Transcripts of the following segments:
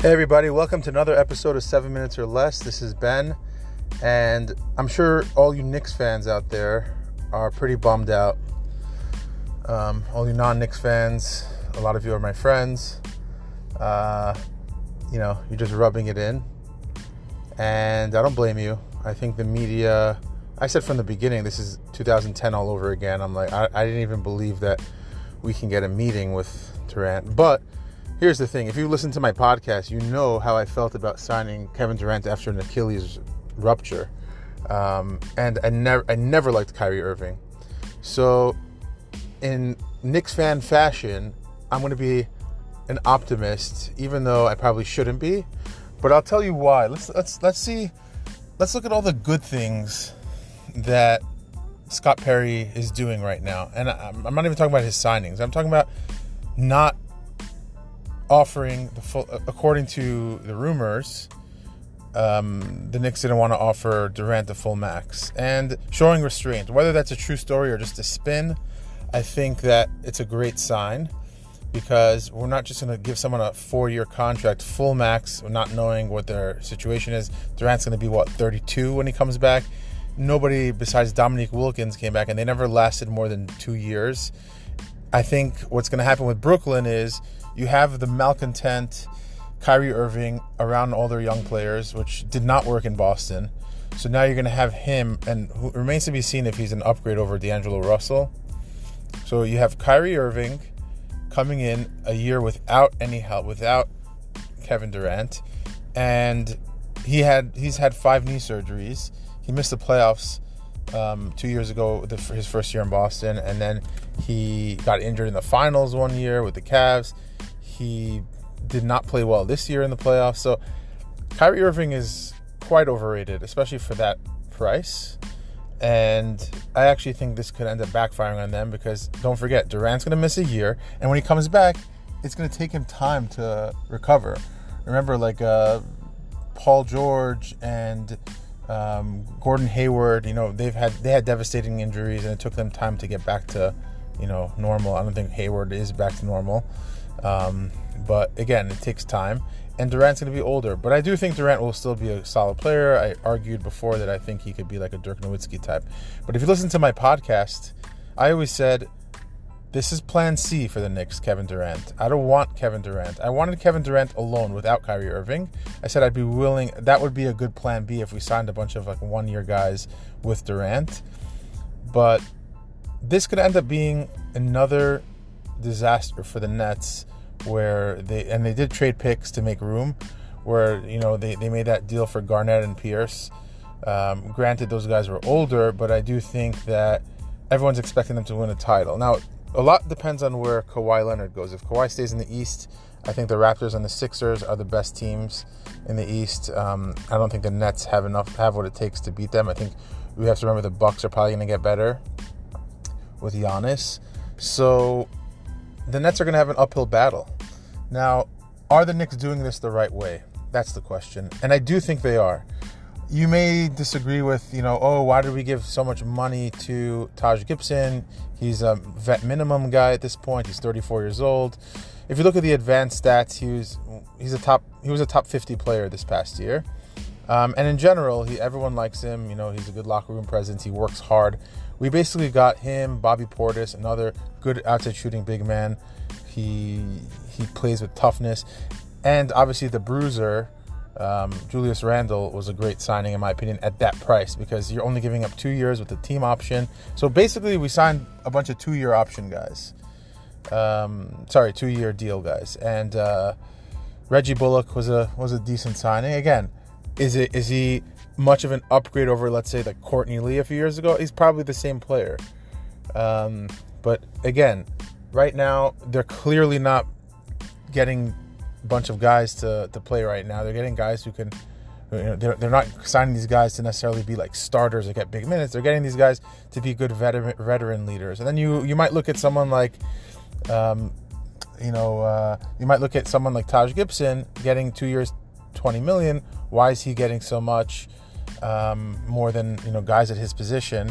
Hey, everybody, welcome to another episode of Seven Minutes or Less. This is Ben, and I'm sure all you Knicks fans out there are pretty bummed out. Um, all you non Knicks fans, a lot of you are my friends. Uh, you know, you're just rubbing it in, and I don't blame you. I think the media, I said from the beginning, this is 2010 all over again. I'm like, I, I didn't even believe that we can get a meeting with Durant, but here's the thing if you listen to my podcast, you know how I felt about signing Kevin Durant after an Achilles rupture. Um, and I never, I never liked Kyrie Irving. So, in Knicks fan fashion, I'm going to be an optimist, even though I probably shouldn't be. But I'll tell you why. Let's let's let's see. Let's look at all the good things that Scott Perry is doing right now. And I'm not even talking about his signings. I'm talking about not offering the full, according to the rumors, um, the Knicks didn't want to offer Durant the full max and showing restraint. Whether that's a true story or just a spin, I think that it's a great sign because we're not just going to give someone a four-year contract full max, not knowing what their situation is. Durant's going to be what 32 when he comes back. Nobody besides Dominique Wilkins came back, and they never lasted more than two years. I think what's going to happen with Brooklyn is you have the malcontent Kyrie Irving around all their young players, which did not work in Boston. So now you're going to have him, and who remains to be seen if he's an upgrade over D'Angelo Russell. So you have Kyrie Irving coming in a year without any help, without Kevin Durant, and he had he's had five knee surgeries. He missed the playoffs um, two years ago, the, his first year in Boston, and then he got injured in the finals one year with the Cavs. He did not play well this year in the playoffs. So Kyrie Irving is quite overrated, especially for that price. And I actually think this could end up backfiring on them because don't forget, Durant's going to miss a year. And when he comes back, it's going to take him time to recover. Remember, like uh, Paul George and um, Gordon Hayward, you know, they've had they had devastating injuries, and it took them time to get back to, you know, normal. I don't think Hayward is back to normal. Um, but again, it takes time. And Durant's going to be older. But I do think Durant will still be a solid player. I argued before that I think he could be like a Dirk Nowitzki type. But if you listen to my podcast, I always said this is plan C for the Knicks, Kevin Durant. I don't want Kevin Durant. I wanted Kevin Durant alone without Kyrie Irving. I said I'd be willing, that would be a good plan B if we signed a bunch of like one year guys with Durant. But this could end up being another disaster for the Nets where they and they did trade picks to make room where you know they, they made that deal for Garnett and Pierce. Um, granted, those guys were older, but I do think that everyone's expecting them to win a title. Now, a lot depends on where Kawhi Leonard goes. If Kawhi stays in the East, I think the Raptors and the Sixers are the best teams in the East. Um, I don't think the Nets have enough have what it takes to beat them. I think we have to remember the Bucks are probably going to get better with Giannis. So the Nets are going to have an uphill battle. Now, are the Knicks doing this the right way? That's the question. And I do think they are. You may disagree with, you know, oh, why did we give so much money to Taj Gibson? He's a vet minimum guy at this point. He's 34 years old. If you look at the advanced stats, he was he's a top he was a top 50 player this past year. Um, and in general, he everyone likes him. You know, he's a good locker room presence. He works hard. We basically got him, Bobby Portis, another good outside shooting big man. He he plays with toughness, and obviously the bruiser. Um, Julius Randle was a great signing, in my opinion, at that price because you're only giving up two years with the team option. So basically, we signed a bunch of two-year option guys. Um, sorry, two-year deal guys, and uh, Reggie Bullock was a was a decent signing. Again, is it is he much of an upgrade over, let's say, like Courtney Lee a few years ago? He's probably the same player. Um, but again, right now they're clearly not getting bunch of guys to, to play right now. They're getting guys who can. You know, they're, they're not signing these guys to necessarily be like starters or get big minutes. They're getting these guys to be good veteran veteran leaders. And then you you might look at someone like, um, you know, uh, you might look at someone like Taj Gibson getting two years, twenty million. Why is he getting so much? um, more than you know guys at his position.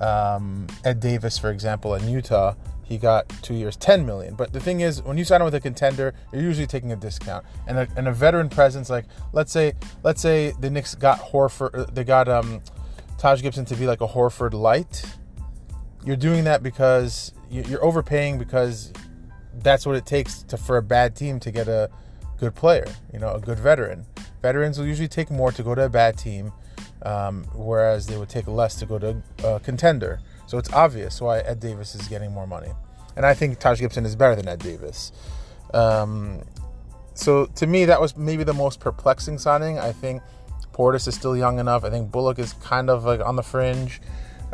Um, Ed Davis, for example, in Utah, he got two years, 10 million. But the thing is, when you sign him with a contender, you're usually taking a discount. And a, and a veteran presence, like let's say, let's say the Knicks got Horford, uh, they got um, Taj Gibson to be like a Horford light. You're doing that because you're overpaying because that's what it takes to for a bad team to get a good player, you know, a good veteran. Veterans will usually take more to go to a bad team, um, whereas they would take less to go to a contender. So it's obvious why Ed Davis is getting more money. And I think Taj Gibson is better than Ed Davis. Um, so to me, that was maybe the most perplexing signing. I think Portis is still young enough. I think Bullock is kind of like on the fringe.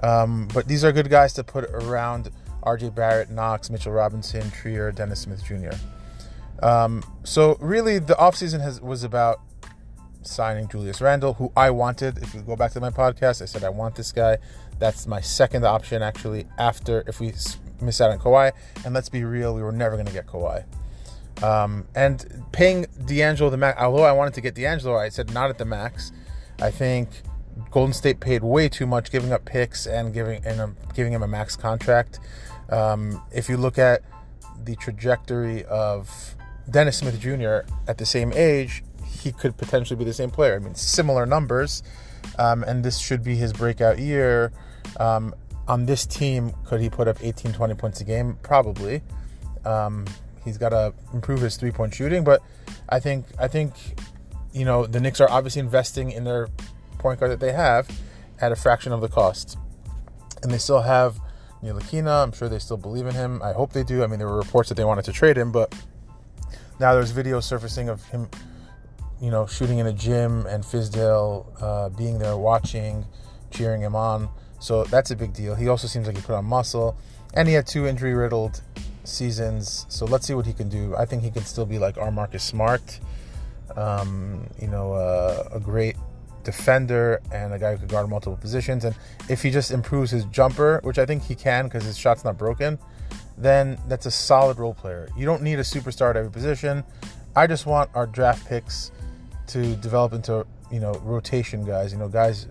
Um, but these are good guys to put around RJ Barrett, Knox, Mitchell Robinson, Trier, Dennis Smith Jr. Um, so really, the offseason was about signing Julius Randle, who I wanted. If you go back to my podcast, I said I want this guy. That's my second option, actually, after if we miss out on Kawhi. And let's be real, we were never going to get Kawhi. Um, and paying D'Angelo the max, although I wanted to get D'Angelo, I said not at the max. I think Golden State paid way too much, giving up picks and giving and um, giving him a max contract. Um, if you look at the trajectory of Dennis Smith Jr. at the same age, he could potentially be the same player. I mean, similar numbers, um, and this should be his breakout year. Um, on this team, could he put up 18, 20 points a game? Probably. Um, he's got to improve his three point shooting, but I think I think you know the Knicks are obviously investing in their point guard that they have at a fraction of the cost, and they still have Ntilikina. I'm sure they still believe in him. I hope they do. I mean, there were reports that they wanted to trade him, but now there's video surfacing of him you know, shooting in a gym and Fizdale uh, being there watching, cheering him on. So that's a big deal. He also seems like he put on muscle, and he had two injury riddled seasons. So let's see what he can do. I think he can still be like our Marcus Smart, um, you know, uh, a great defender and a guy who could guard multiple positions. And if he just improves his jumper, which I think he can because his shot's not broken, then that's a solid role player. You don't need a superstar at every position. I just want our draft picks to develop into you know rotation guys. You know, guys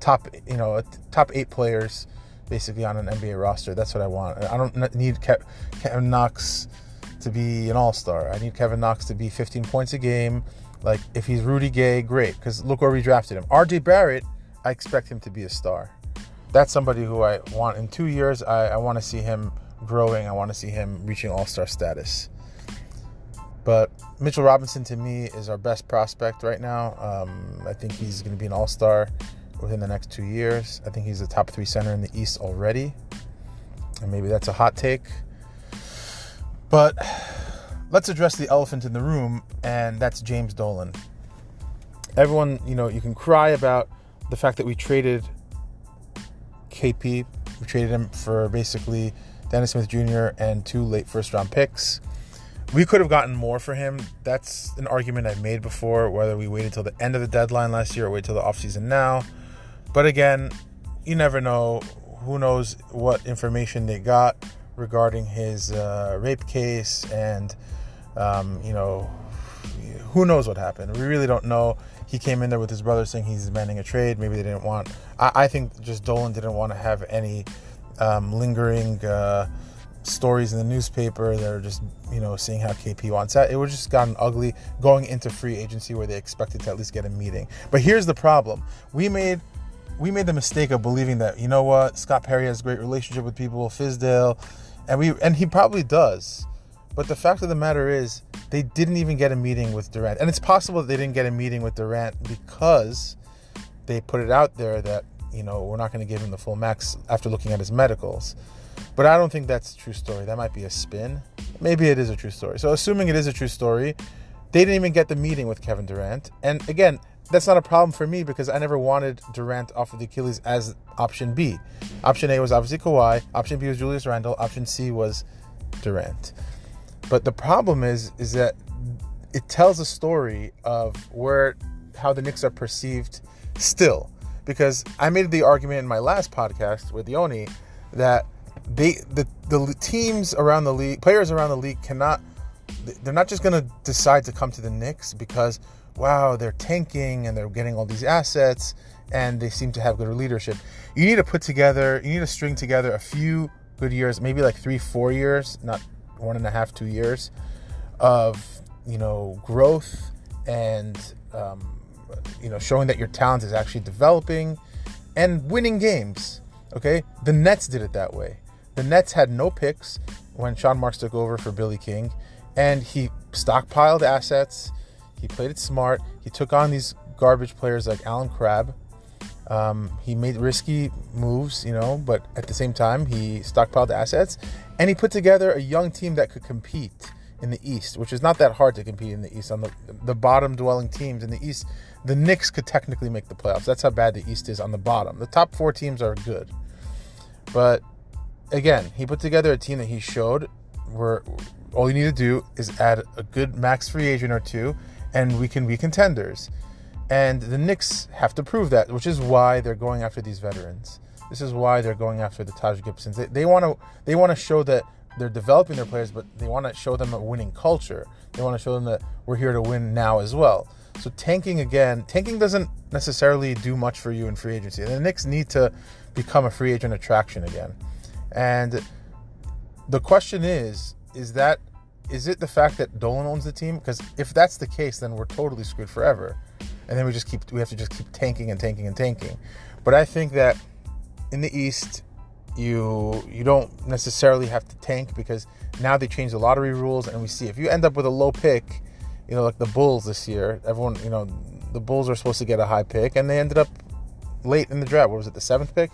top you know top eight players basically on an NBA roster. That's what I want. I don't need Kevin Knox to be an all star. I need Kevin Knox to be 15 points a game. Like if he's Rudy Gay, great. Because look where we drafted him. RJ Barrett, I expect him to be a star. That's somebody who I want in two years. I, I want to see him growing. I want to see him reaching all star status. But Mitchell Robinson to me is our best prospect right now. Um, I think he's going to be an all star within the next two years. I think he's the top three center in the East already. And maybe that's a hot take. But let's address the elephant in the room, and that's James Dolan. Everyone, you know, you can cry about the fact that we traded KP. We traded him for basically Dennis Smith Jr. and two late first round picks we could have gotten more for him. That's an argument I've made before, whether we waited till the end of the deadline last year or wait till the offseason now. But again, you never know. Who knows what information they got regarding his uh, rape case and, um, you know, who knows what happened. We really don't know. He came in there with his brother saying he's demanding a trade. Maybe they didn't want. I, I think just Dolan didn't want to have any um, lingering. Uh, stories in the newspaper. They're just, you know, seeing how KP wants that. It was just gotten ugly going into free agency where they expected to at least get a meeting. But here's the problem: we made we made the mistake of believing that you know what Scott Perry has a great relationship with people, Fizdale, and we and he probably does. But the fact of the matter is, they didn't even get a meeting with Durant, and it's possible that they didn't get a meeting with Durant because they put it out there that you know we're not going to give him the full max after looking at his medicals. But I don't think that's a true story. That might be a spin. Maybe it is a true story. So, assuming it is a true story, they didn't even get the meeting with Kevin Durant. And again, that's not a problem for me because I never wanted Durant off of the Achilles as option B. Option A was obviously Kawhi. Option B was Julius Randle. Option C was Durant. But the problem is, is that it tells a story of where how the Knicks are perceived still. Because I made the argument in my last podcast with Yoni that they the the teams around the league, players around the league cannot. They're not just going to decide to come to the Knicks because wow they're tanking and they're getting all these assets and they seem to have good leadership. You need to put together, you need to string together a few good years, maybe like three, four years, not one and a half, two years of you know growth and um, you know showing that your talent is actually developing and winning games. Okay, the Nets did it that way. The Nets had no picks when Sean Marks took over for Billy King, and he stockpiled assets. He played it smart. He took on these garbage players like Allen Crabbe. Um, he made risky moves, you know, but at the same time, he stockpiled assets and he put together a young team that could compete in the East, which is not that hard to compete in the East. On the the bottom dwelling teams in the East, the Knicks could technically make the playoffs. That's how bad the East is on the bottom. The top four teams are good, but again, he put together a team that he showed where all you need to do is add a good max free agent or two, and we can be contenders. And the Knicks have to prove that, which is why they're going after these veterans. This is why they're going after the Taj Gibsons. They want to they want to show that they're developing their players, but they want to show them a winning culture. They want to show them that we're here to win now as well. So tanking again, tanking doesn't necessarily do much for you in free agency. And the Knicks need to become a free agent attraction again. And the question is, is that is it the fact that Dolan owns the team? Because if that's the case, then we're totally screwed forever. And then we just keep we have to just keep tanking and tanking and tanking. But I think that in the East, you you don't necessarily have to tank because now they changed the lottery rules and we see if you end up with a low pick, you know, like the Bulls this year, everyone, you know, the Bulls are supposed to get a high pick and they ended up late in the draft. What was it, the seventh pick?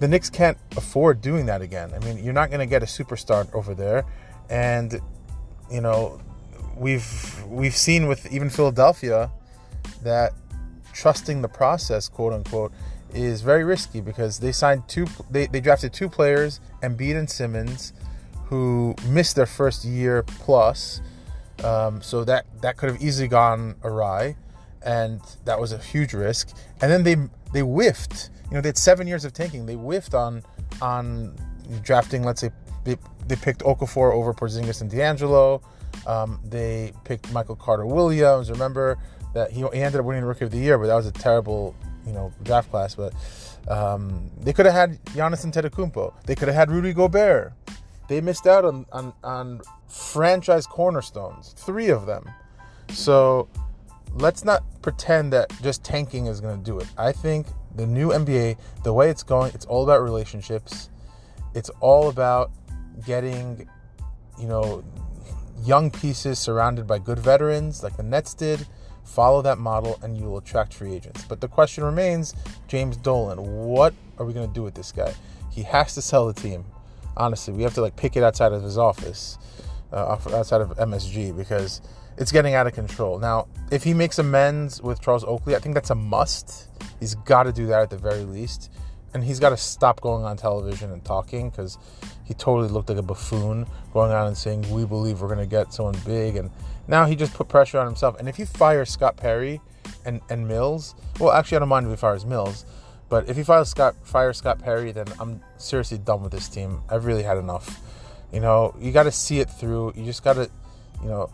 The Knicks can't afford doing that again. I mean, you're not going to get a superstar over there, and you know, we've we've seen with even Philadelphia that trusting the process, quote unquote, is very risky because they signed two, they, they drafted two players, Embiid and Simmons, who missed their first year plus. Um, so that that could have easily gone awry, and that was a huge risk. And then they they whiffed. You know, they had seven years of tanking. They whiffed on on drafting. Let's say they, they picked Okafor over Porzingis and D'Angelo. Um, they picked Michael Carter Williams. Remember that he, he ended up winning Rookie of the Year, but that was a terrible you know draft class, but um, they could have had Giannis Antetokounmpo. They could have had Rudy Gobert. They missed out on, on on franchise cornerstones, three of them. So let's not pretend that just tanking is going to do it. I think the new NBA, the way it's going, it's all about relationships. It's all about getting, you know, young pieces surrounded by good veterans like the Nets did Follow that model and you will attract free agents. But the question remains James Dolan, what are we going to do with this guy? He has to sell the team. Honestly, we have to like pick it outside of his office, uh, outside of MSG, because it's getting out of control. Now, if he makes amends with Charles Oakley, I think that's a must. He's got to do that at the very least. And he's got to stop going on television and talking because he totally looked like a buffoon going on and saying, We believe we're going to get someone big. And now he just put pressure on himself. And if you fire Scott Perry and, and Mills, well, actually, I don't mind if he fires Mills, but if he fires Scott, fire Scott Perry, then I'm seriously done with this team. I've really had enough. You know, you got to see it through. You just got to, you know,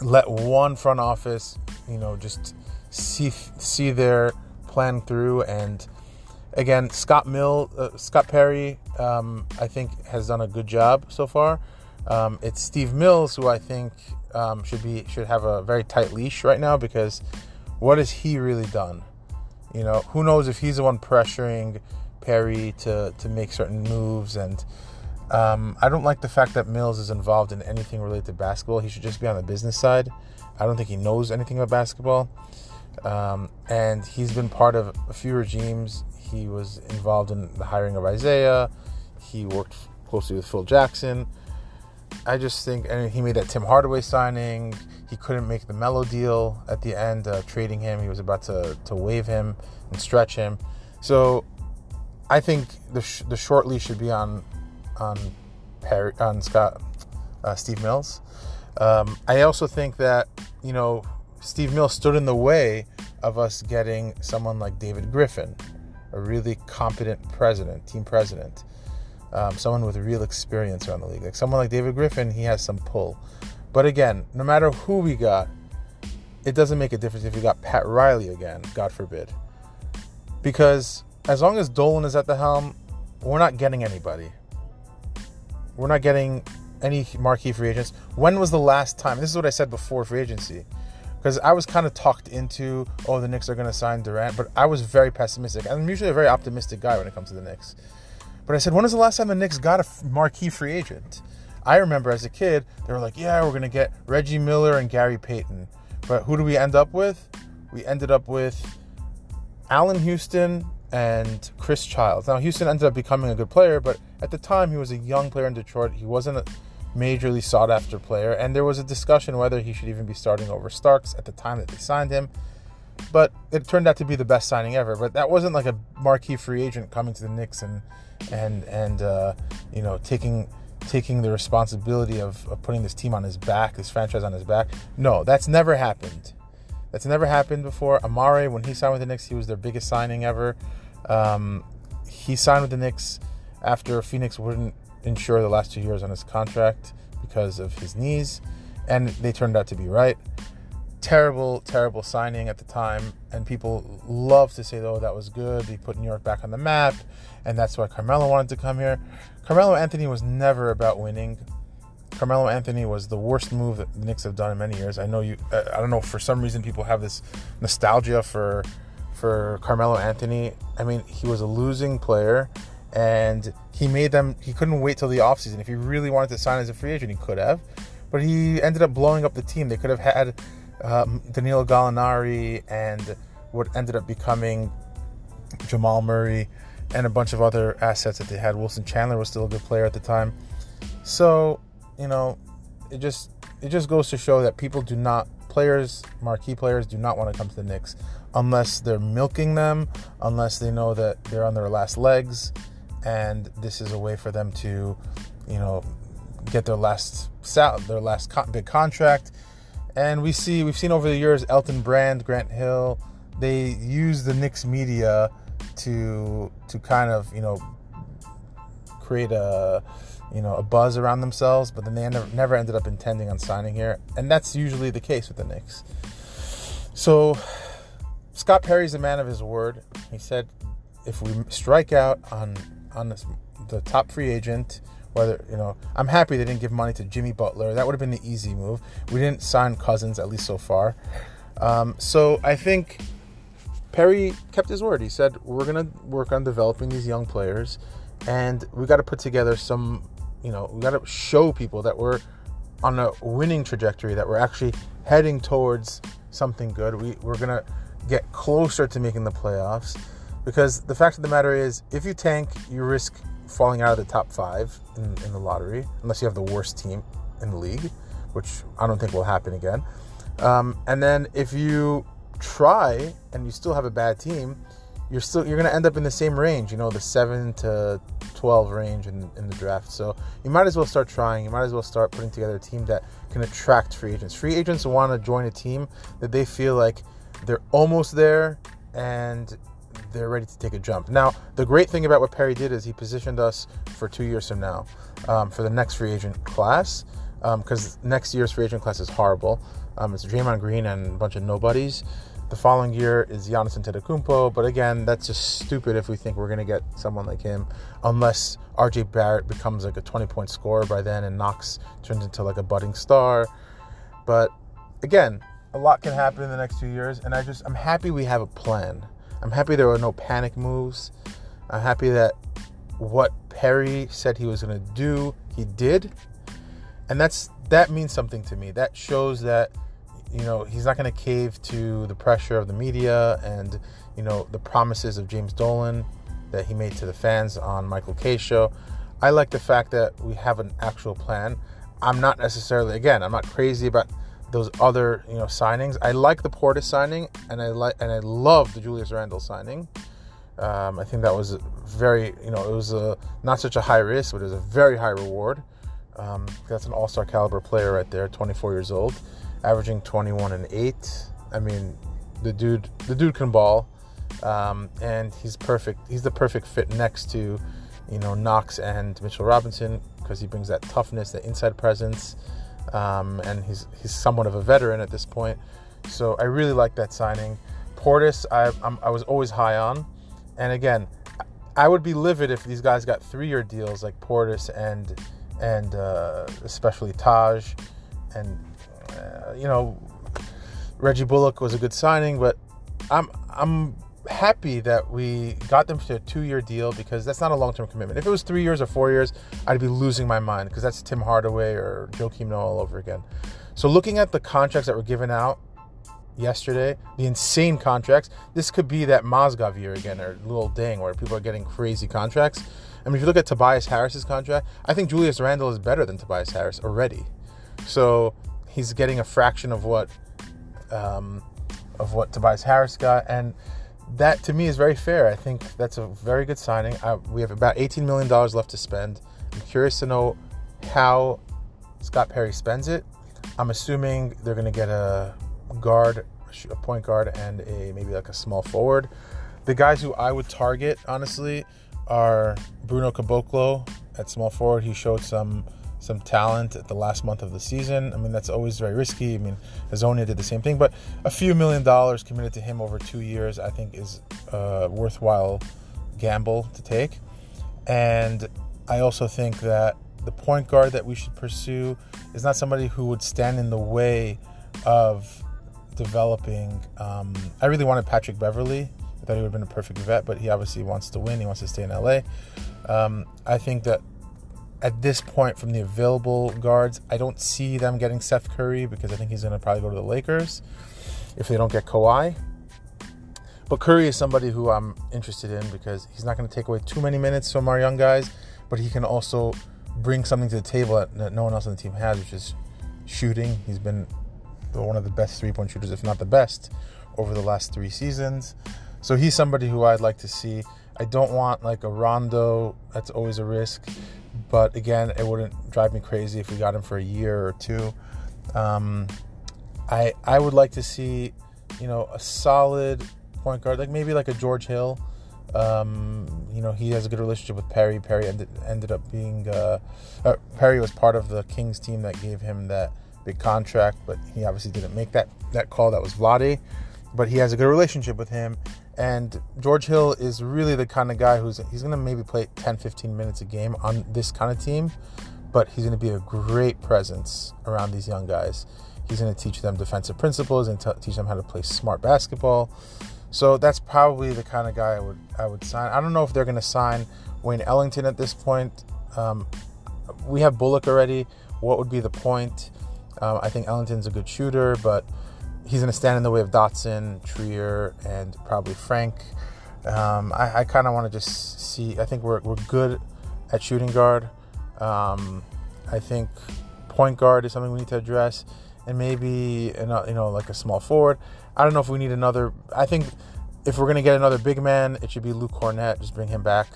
let one front office, you know, just see see their plan through. And again, Scott Mill, uh, Scott Perry, um, I think has done a good job so far. Um, it's Steve Mills who I think um, should be should have a very tight leash right now because what has he really done? You know, who knows if he's the one pressuring Perry to to make certain moves and. Um, I don't like the fact that Mills is involved in anything related to basketball. He should just be on the business side. I don't think he knows anything about basketball. Um, and he's been part of a few regimes. He was involved in the hiring of Isaiah. He worked closely with Phil Jackson. I just think, and he made that Tim Hardaway signing. He couldn't make the Melo deal at the end, uh, trading him. He was about to, to waive him and stretch him. So I think the, sh- the short leash should be on on Perry, on Scott uh, Steve Mills. Um, I also think that you know Steve Mills stood in the way of us getting someone like David Griffin, a really competent president, team president um, someone with real experience around the league. Like someone like David Griffin, he has some pull. But again, no matter who we got, it doesn't make a difference if we got Pat Riley again, God forbid. Because as long as Dolan is at the helm, we're not getting anybody. we're not getting any marquee free agents. When was the last time? This is what I said before free agency, because I was kind of talked into, oh, the Knicks are going to sign Durant, but I was very pessimistic. I'm usually a very optimistic guy when it comes to the Knicks. But I said, when was the last time the Knicks got a marquee free agent? I remember as a kid, they were like, yeah, we're going to get Reggie Miller and Gary Payton. But who do we end up with? We ended up with Allan Houston and Chris Childs. Now, Houston ended up becoming a good player, but at the time, he was a young player in Detroit. He wasn't a majorly sought after player, and there was a discussion whether he should even be starting over Starks at the time that they signed him. But it turned out to be the best signing ever. But that wasn't like a marquee free agent coming to the Knicks and and and uh, you know taking taking the responsibility of, of putting this team on his back, this franchise on his back. No, that's never happened. That's never happened before. Amar'e, when he signed with the Knicks, he was their biggest signing ever. Um, he signed with the Knicks after Phoenix wouldn't insure the last two years on his contract because of his knees, and they turned out to be right. Terrible, terrible signing at the time, and people love to say, "Oh, that was good. He put New York back on the map, and that's why Carmelo wanted to come here." Carmelo Anthony was never about winning. Carmelo Anthony was the worst move that the Knicks have done in many years. I know you. Uh, I don't know. For some reason, people have this nostalgia for for Carmelo Anthony. I mean, he was a losing player, and he made them. He couldn't wait till the offseason. If he really wanted to sign as a free agent, he could have, but he ended up blowing up the team. They could have had um, Danilo Gallinari and what ended up becoming Jamal Murray and a bunch of other assets that they had. Wilson Chandler was still a good player at the time. So, you know, it just it just goes to show that people do not players, marquee players do not want to come to the Knicks unless they're milking them, unless they know that they're on their last legs and this is a way for them to, you know, get their last sal- their last big contract. And we see we've seen over the years Elton Brand, Grant Hill, they use the Knicks media to to kind of you know create a you know a buzz around themselves, but then they never, never ended up intending on signing here, and that's usually the case with the Knicks. So Scott Perry's a man of his word. He said if we strike out on on this, the top free agent, whether you know, I'm happy they didn't give money to Jimmy Butler. That would have been the easy move. We didn't sign Cousins at least so far. Um, so I think Perry kept his word. He said, We're to work on developing these young players, and we got to put together some, you know, we got to show people that we're on a winning trajectory, that we're actually heading towards something good. We, we're to get closer to making the playoffs because the fact of the matter is, if you tank, you risk falling out of the top five in, in the lottery, unless you have the worst team in the league, which I don't think will happen again. Um, and then if you try and you still have a bad team, you're still you're going to end up in the same range, you know, the 7 to 12 range in, in the draft. So you might as well start trying. You might as well start putting together a team that can attract free agents. Free agents want to join a team that they feel like they're almost there and they're ready to take a jump. Now, the great thing about what Perry did is he positioned us for two years from now um, for the next free agent class because um, next year's free agent class is horrible. Um, it's Draymond Green and a bunch of nobodies. The following year is Giannis Antetokounmpo, but again, that's just stupid if we think we're going to get someone like him, unless RJ Barrett becomes like a 20 point scorer by then and Knox turns into like a budding star. But again, a lot can happen in the next two years, and I just I'm happy we have a plan. I'm happy there were no panic moves. I'm happy that what Perry said he was going to do, he did, and that's that means something to me. That shows that you know, he's not going to cave to the pressure of the media and, you know, the promises of James Dolan that he made to the fans on Michael Kay show. I like the fact that we have an actual plan. I'm not necessarily again, I'm not crazy about those other, you know, signings. I like the Portis signing and I like and I love the Julius Randle signing. Um, I think that was very, you know, it was a not such a high risk, but it was a very high reward. Um, that's an all-star caliber player right there, 24 years old averaging 21 and 8. I mean, the dude, the dude can ball, um, and he's perfect. He's the perfect fit next to, you know, Knox and Mitchell Robinson because he brings that toughness, that inside presence, um, and he's he's somewhat of a veteran at this point. So I really like that signing. Portis, I, I'm, I was always high on, and again, I would be livid if these guys got three-year deals like Portis and and uh, especially Taj, and uh, you know Reggie Bullock was a good signing, but I'm I'm happy that we got them to a two-year deal because that's not a long-term commitment. If it was three years or four years, I'd be losing my mind because that's Tim Hardaway or Joakim Noah all over again. So looking at the contracts that were given out yesterday, the insane contracts, this could be that Mozgov year again or Luol Deng where people are getting crazy contracts. I mean, if you look at Tobias Harris's contract, I think Julius Randle is better than Tobias Harris already. So he's getting a fraction of what um, of what Tobias Harris got, and that to me is very fair. I think that's a very good signing. I, we have about $18 million left to spend. I'm curious to know how Scott Perry spends it. I'm assuming they're going to get a guard, a point guard, and a maybe like a small forward. The guys who I would target, honestly, are Bruno Caboclo at small forward. He showed some some talent at the last month of the season. I mean, that's always very risky. I mean, Hezonja did the same thing, but a few million dollars committed to him over two years, I think, is a worthwhile gamble to take. And I also think that the point guard that we should pursue is not somebody who would stand in the way of developing. Um, I really wanted Patrick Beverley. I thought he would have been a perfect vet, but he obviously wants to win. He wants to stay in LA. Um, I think that at this point, from the available guards, I don't see them getting Seth Curry because I think he's going to probably go to the Lakers if they don't get Kawhi. But Curry is somebody who I'm interested in because he's not going to take away too many minutes from our young guys, but he can also bring something to the table that, that no one else on the team has, which is shooting. He's been one of the best three point shooters, if not the best, over the last three seasons. So he's somebody who I'd like to see. I don't want like a Rondo. That's always a risk. But again, it wouldn't drive me crazy if we got him for a year or two. Um, I I would like to see, you know, a solid point guard, like maybe like a George Hill. Um, you know, he has a good relationship with Perry. Perry ended ended up being uh, uh, Perry was part of the Kings team that gave him that big contract, but he obviously didn't make that that call. That was Vlade, but he has a good relationship with him. And George Hill is really the kind of guy who's he's going to maybe play 10, 15 minutes a game on this kind of team, but he's going to be a great presence around these young guys. He's going to teach them defensive principles and t- teach them how to play smart basketball. So that's probably the kind of guy I would I would sign. I don't know if they're going to sign Wayne Ellington at this point. Um, we have Bullock already. What would be the point? Um, I think Ellington's a good shooter, but he's going to stand in the way of Dotson, Trier, and probably Frank. Um, I, I kind of want to just see. I think we're, we're good at shooting guard. Um, I think point guard is something we need to address, and maybe you know like a small forward. I don't know if we need another. I think if we're gonna get another big man, it should be Luke Kornet. Just bring him back.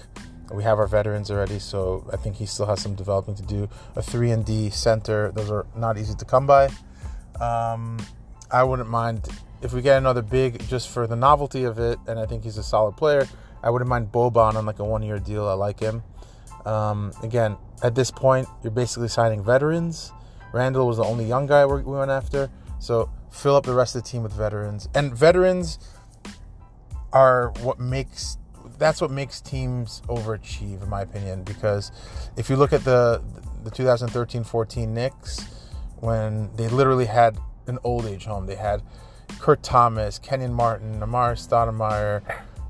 We have our veterans already, so I think he still has some developing to do. A three and D center; those are not easy to come by. Um, I wouldn't mind if we get another big just for the novelty of it, and I think he's a solid player. I wouldn't mind Boban on like a one year deal. I like him. Um, again, at this point, you're basically signing veterans. Randle was the only young guy we went after. So fill up the rest of the team with veterans. And veterans are what makes that's what makes teams overachieve, in my opinion. Because if you look at the the 2013-14 Knicks, when they literally had an old age home. They had Kurt Thomas, Kenyon Martin, Amar'e Stoudemire,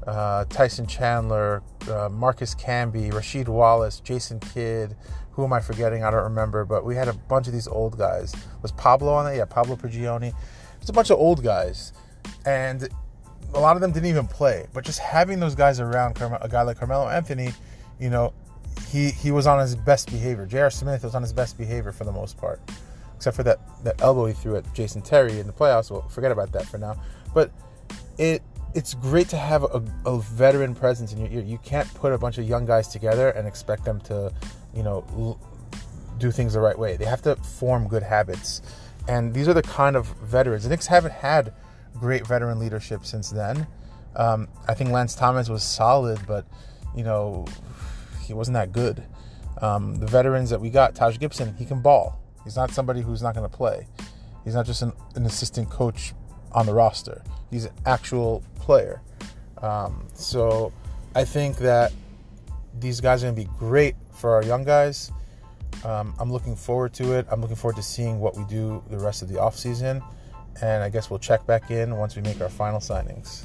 uh, Tyson Chandler, uh, Marcus Camby, Rasheed Wallace, Jason Kidd. Who am I forgetting? I don't remember. But we had a bunch of these old guys. Was Pablo on that? Yeah, Pablo Prigioni. It's a bunch of old guys, and a lot of them didn't even play. But just having those guys around, a guy like Carmelo Anthony, you know, he he was on his best behavior. J.R. Smith was on his best behavior for the most part except for that, that elbow he threw at Jason Terry in the playoffs. Well, forget about that for now. But it it's great to have a, a veteran presence in your ear. You can't put a bunch of young guys together and expect them to, you know, l- do things the right way. They have to form good habits. And these are the kind of veterans. The Knicks haven't had great veteran leadership since then. Um, I think Lance Thomas was solid, but, you know, he wasn't that good. Um, the veterans that we got, Taj Gibson, he can ball. He's not somebody who's not going to play. He's not just an, an, assistant coach on the roster. He's an actual player. Um, so I think that these guys are going to be great for our young guys. Um, I'm looking forward to it. I'm looking forward to seeing what we do the rest of the offseason. And I guess we'll check back in once we make our final signings.